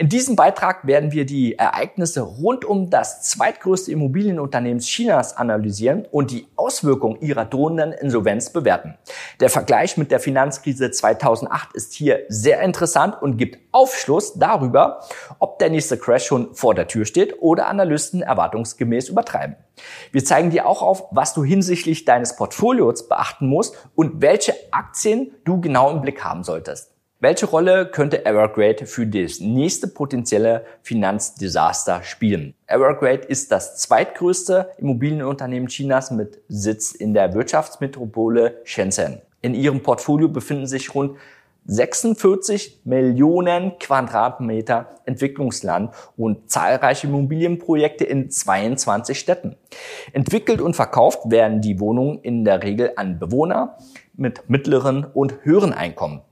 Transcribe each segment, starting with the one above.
In diesem Beitrag werden wir die Ereignisse rund um das zweitgrößte Immobilienunternehmen Chinas analysieren und die Auswirkungen ihrer drohenden Insolvenz bewerten. Der Vergleich mit der Finanzkrise 2008 ist hier sehr interessant und gibt Aufschluss darüber, ob der nächste Crash schon vor der Tür steht oder Analysten erwartungsgemäß übertreiben. Wir zeigen dir auch auf, was du hinsichtlich deines Portfolios beachten musst und welche Aktien du genau im Blick haben solltest. Welche Rolle könnte Evergrande für das nächste potenzielle Finanzdesaster spielen? Evergrande ist das zweitgrößte Immobilienunternehmen Chinas mit Sitz in der Wirtschaftsmetropole Shenzhen. In ihrem Portfolio befinden sich rund 46 Millionen Quadratmeter Entwicklungsland und zahlreiche Immobilienprojekte in 22 Städten. Entwickelt und verkauft werden die Wohnungen in der Regel an Bewohner mit mittleren und höheren Einkommen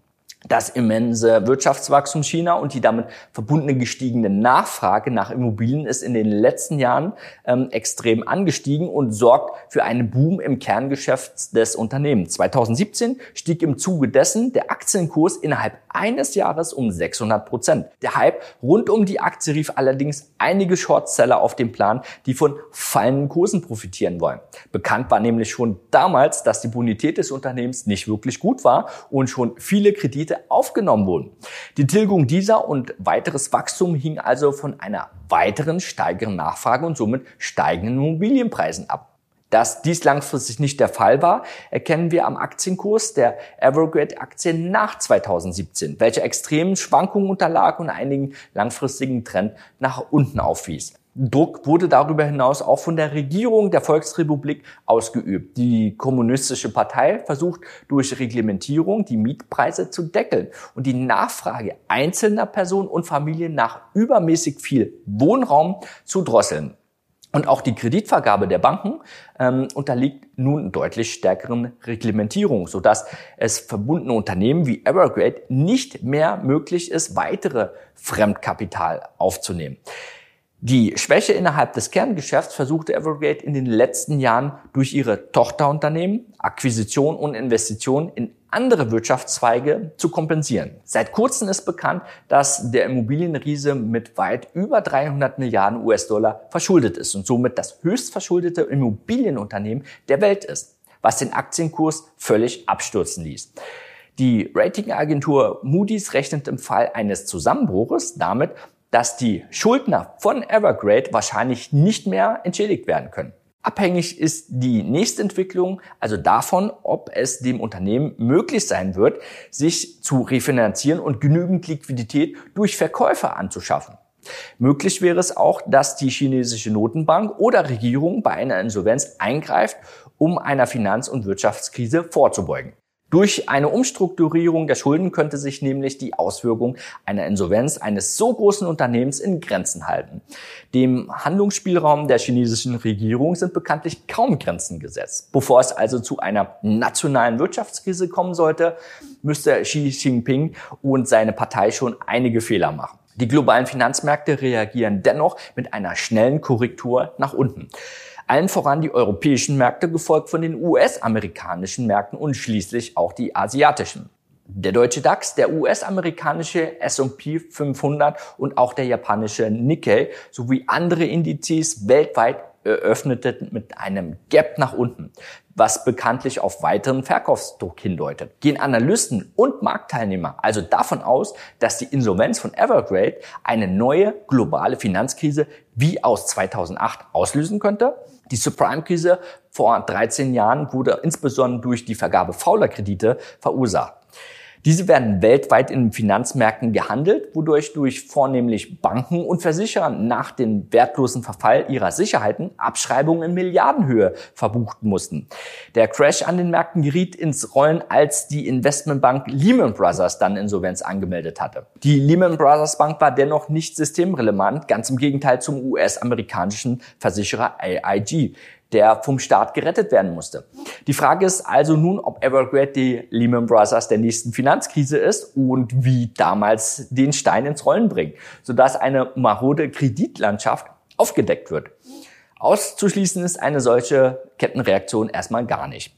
das immense Wirtschaftswachstum China und die damit verbundene gestiegene Nachfrage nach Immobilien ist in den letzten Jahren ähm, extrem angestiegen und sorgt für einen Boom im Kerngeschäft des Unternehmens. 2017 stieg im Zuge dessen der Aktienkurs innerhalb eines Jahres um 600 Prozent. Der Hype rund um die Aktie rief allerdings einige Shortseller auf den Plan, die von fallenden Kursen profitieren wollen. Bekannt war nämlich schon damals, dass die Bonität des Unternehmens nicht wirklich gut war und schon viele Kredite aufgenommen wurden. Die Tilgung dieser und weiteres Wachstum hing also von einer weiteren steigenden Nachfrage und somit steigenden Immobilienpreisen ab. Dass dies langfristig nicht der Fall war, erkennen wir am Aktienkurs der Evergrande-Aktien nach 2017, welche extremen Schwankungen unterlag und einigen langfristigen Trend nach unten aufwies. Druck wurde darüber hinaus auch von der Regierung der Volksrepublik ausgeübt. Die kommunistische Partei versucht durch Reglementierung die Mietpreise zu deckeln und die Nachfrage einzelner Personen und Familien nach übermäßig viel Wohnraum zu drosseln. Und auch die Kreditvergabe der Banken ähm, unterliegt nun deutlich stärkeren Reglementierungen, sodass es verbundene Unternehmen wie Evergrande nicht mehr möglich ist, weitere Fremdkapital aufzunehmen. Die Schwäche innerhalb des Kerngeschäfts versuchte Evergrande in den letzten Jahren durch ihre Tochterunternehmen, Akquisition und Investitionen in andere Wirtschaftszweige zu kompensieren. Seit kurzem ist bekannt, dass der Immobilienriese mit weit über 300 Milliarden US-Dollar verschuldet ist und somit das höchst verschuldete Immobilienunternehmen der Welt ist, was den Aktienkurs völlig abstürzen ließ. Die Ratingagentur Moody's rechnet im Fall eines Zusammenbruches damit, dass die Schuldner von Evergrande wahrscheinlich nicht mehr entschädigt werden können. Abhängig ist die nächste Entwicklung also davon, ob es dem Unternehmen möglich sein wird, sich zu refinanzieren und genügend Liquidität durch Verkäufer anzuschaffen. Möglich wäre es auch, dass die chinesische Notenbank oder Regierung bei einer Insolvenz eingreift, um einer Finanz- und Wirtschaftskrise vorzubeugen. Durch eine Umstrukturierung der Schulden könnte sich nämlich die Auswirkung einer Insolvenz eines so großen Unternehmens in Grenzen halten. Dem Handlungsspielraum der chinesischen Regierung sind bekanntlich kaum Grenzen gesetzt. Bevor es also zu einer nationalen Wirtschaftskrise kommen sollte, müsste Xi Jinping und seine Partei schon einige Fehler machen. Die globalen Finanzmärkte reagieren dennoch mit einer schnellen Korrektur nach unten allen voran die europäischen Märkte, gefolgt von den US-amerikanischen Märkten und schließlich auch die asiatischen. Der deutsche DAX, der US-amerikanische S&P 500 und auch der japanische Nikkei sowie andere Indizes weltweit eröffnete mit einem Gap nach unten, was bekanntlich auf weiteren Verkaufsdruck hindeutet. Gehen Analysten und Marktteilnehmer also davon aus, dass die Insolvenz von Evergrande eine neue globale Finanzkrise wie aus 2008 auslösen könnte? Die Subprime-Krise vor 13 Jahren wurde insbesondere durch die Vergabe fauler Kredite verursacht. Diese werden weltweit in Finanzmärkten gehandelt, wodurch durch vornehmlich Banken und Versicherer nach dem wertlosen Verfall ihrer Sicherheiten Abschreibungen in Milliardenhöhe verbuchten mussten. Der Crash an den Märkten geriet ins Rollen, als die Investmentbank Lehman Brothers dann Insolvenz angemeldet hatte. Die Lehman Brothers Bank war dennoch nicht systemrelevant, ganz im Gegenteil zum US-amerikanischen Versicherer AIG der vom Staat gerettet werden musste. Die Frage ist also nun, ob Evergrande die Lehman Brothers der nächsten Finanzkrise ist und wie damals den Stein ins Rollen bringt, sodass eine marode Kreditlandschaft aufgedeckt wird. Auszuschließen ist eine solche Kettenreaktion erstmal gar nicht.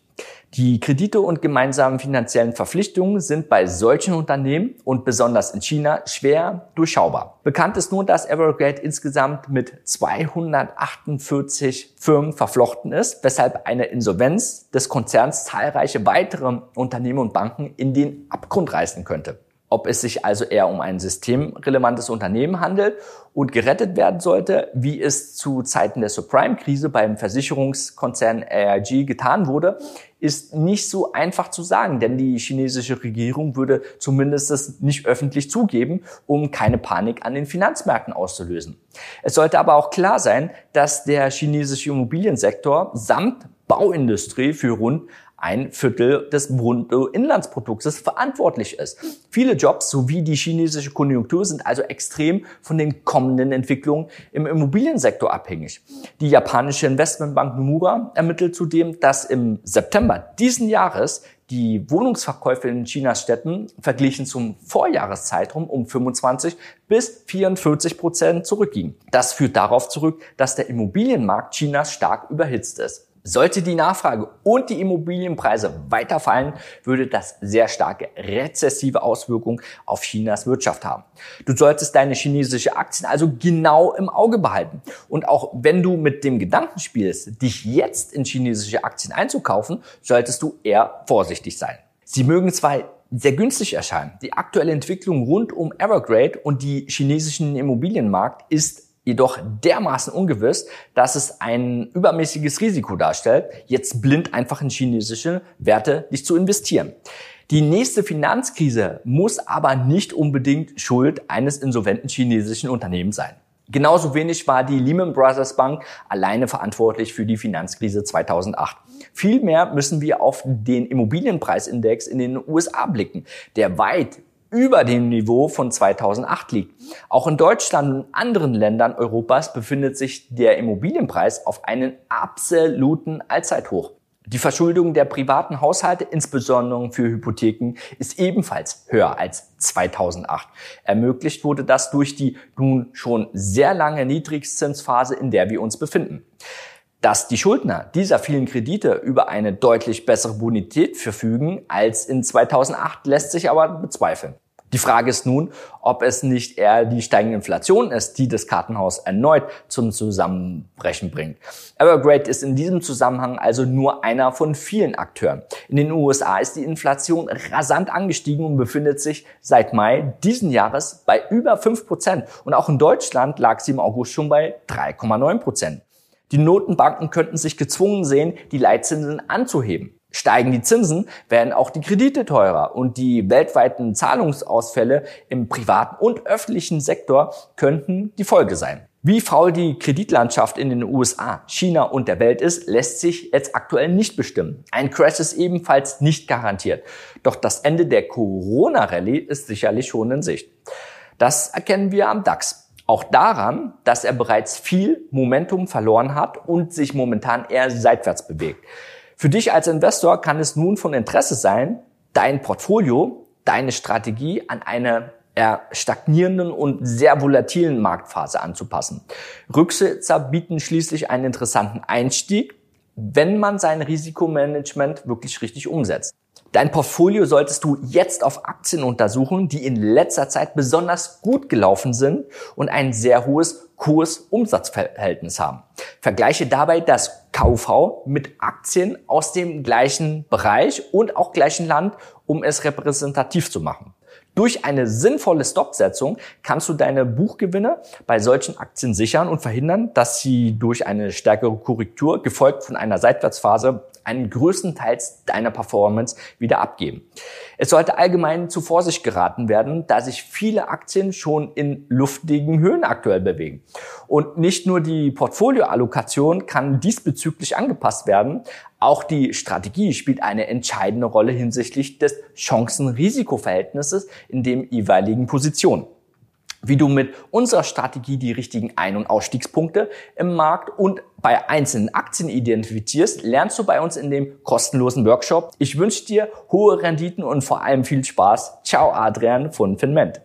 Die Kredite und gemeinsamen finanziellen Verpflichtungen sind bei solchen Unternehmen und besonders in China schwer durchschaubar. Bekannt ist nun, dass Evergrande insgesamt mit 248 Firmen verflochten ist, weshalb eine Insolvenz des Konzerns zahlreiche weitere Unternehmen und Banken in den Abgrund reißen könnte ob es sich also eher um ein systemrelevantes Unternehmen handelt und gerettet werden sollte, wie es zu Zeiten der Subprime-Krise beim Versicherungskonzern AIG getan wurde, ist nicht so einfach zu sagen, denn die chinesische Regierung würde zumindest es nicht öffentlich zugeben, um keine Panik an den Finanzmärkten auszulösen. Es sollte aber auch klar sein, dass der chinesische Immobiliensektor samt Bauindustrie für rund ein Viertel des Bruttoinlandsproduktes verantwortlich ist. Viele Jobs sowie die chinesische Konjunktur sind also extrem von den kommenden Entwicklungen im Immobiliensektor abhängig. Die japanische Investmentbank Nomura ermittelt zudem, dass im September diesen Jahres die Wohnungsverkäufe in Chinas Städten verglichen zum Vorjahreszeitraum um 25 bis 44 Prozent zurückgingen. Das führt darauf zurück, dass der Immobilienmarkt Chinas stark überhitzt ist. Sollte die Nachfrage und die Immobilienpreise weiter fallen, würde das sehr starke rezessive Auswirkungen auf Chinas Wirtschaft haben. Du solltest deine chinesische Aktien also genau im Auge behalten. Und auch wenn du mit dem Gedanken spielst, dich jetzt in chinesische Aktien einzukaufen, solltest du eher vorsichtig sein. Sie mögen zwar sehr günstig erscheinen. Die aktuelle Entwicklung rund um Evergrande und die chinesischen Immobilienmarkt ist jedoch dermaßen ungewiss, dass es ein übermäßiges Risiko darstellt, jetzt blind einfach in chinesische Werte dich zu investieren. Die nächste Finanzkrise muss aber nicht unbedingt Schuld eines insolventen chinesischen Unternehmens sein. Genauso wenig war die Lehman Brothers Bank alleine verantwortlich für die Finanzkrise 2008. Vielmehr müssen wir auf den Immobilienpreisindex in den USA blicken, der weit über dem Niveau von 2008 liegt. Auch in Deutschland und anderen Ländern Europas befindet sich der Immobilienpreis auf einen absoluten Allzeithoch. Die Verschuldung der privaten Haushalte, insbesondere für Hypotheken, ist ebenfalls höher als 2008. Ermöglicht wurde das durch die nun schon sehr lange Niedrigzinsphase, in der wir uns befinden. Dass die Schuldner dieser vielen Kredite über eine deutlich bessere Bonität verfügen als in 2008, lässt sich aber bezweifeln. Die Frage ist nun, ob es nicht eher die steigende Inflation ist, die das Kartenhaus erneut zum Zusammenbrechen bringt. Evergrande ist in diesem Zusammenhang also nur einer von vielen Akteuren. In den USA ist die Inflation rasant angestiegen und befindet sich seit Mai diesen Jahres bei über 5 Prozent. Und auch in Deutschland lag sie im August schon bei 3,9 Prozent. Die Notenbanken könnten sich gezwungen sehen, die Leitzinsen anzuheben. Steigen die Zinsen, werden auch die Kredite teurer und die weltweiten Zahlungsausfälle im privaten und öffentlichen Sektor könnten die Folge sein. Wie faul die Kreditlandschaft in den USA, China und der Welt ist, lässt sich jetzt aktuell nicht bestimmen. Ein Crash ist ebenfalls nicht garantiert. Doch das Ende der Corona-Rallye ist sicherlich schon in Sicht. Das erkennen wir am DAX. Auch daran, dass er bereits viel Momentum verloren hat und sich momentan eher seitwärts bewegt. Für dich als Investor kann es nun von Interesse sein, dein Portfolio, deine Strategie an eine eher stagnierenden und sehr volatilen Marktphase anzupassen. Rücksitzer bieten schließlich einen interessanten Einstieg, wenn man sein Risikomanagement wirklich richtig umsetzt. Dein Portfolio solltest du jetzt auf Aktien untersuchen, die in letzter Zeit besonders gut gelaufen sind und ein sehr hohes Kurs-Umsatzverhältnis haben. Vergleiche dabei das KV mit Aktien aus dem gleichen Bereich und auch gleichen Land, um es repräsentativ zu machen. Durch eine sinnvolle Stopsetzung kannst du deine Buchgewinne bei solchen Aktien sichern und verhindern, dass sie durch eine stärkere Korrektur, gefolgt von einer Seitwärtsphase, einen größten Teils deiner Performance wieder abgeben. Es sollte allgemein zu Vorsicht geraten werden, da sich viele Aktien schon in luftigen Höhen aktuell bewegen. Und nicht nur die Portfolioallokation kann diesbezüglich angepasst werden, auch die Strategie spielt eine entscheidende Rolle hinsichtlich des Chancen-Risiko-Verhältnisses in dem jeweiligen Position wie du mit unserer Strategie die richtigen Ein- und Ausstiegspunkte im Markt und bei einzelnen Aktien identifizierst, lernst du bei uns in dem kostenlosen Workshop. Ich wünsche dir hohe Renditen und vor allem viel Spaß. Ciao Adrian von Finment.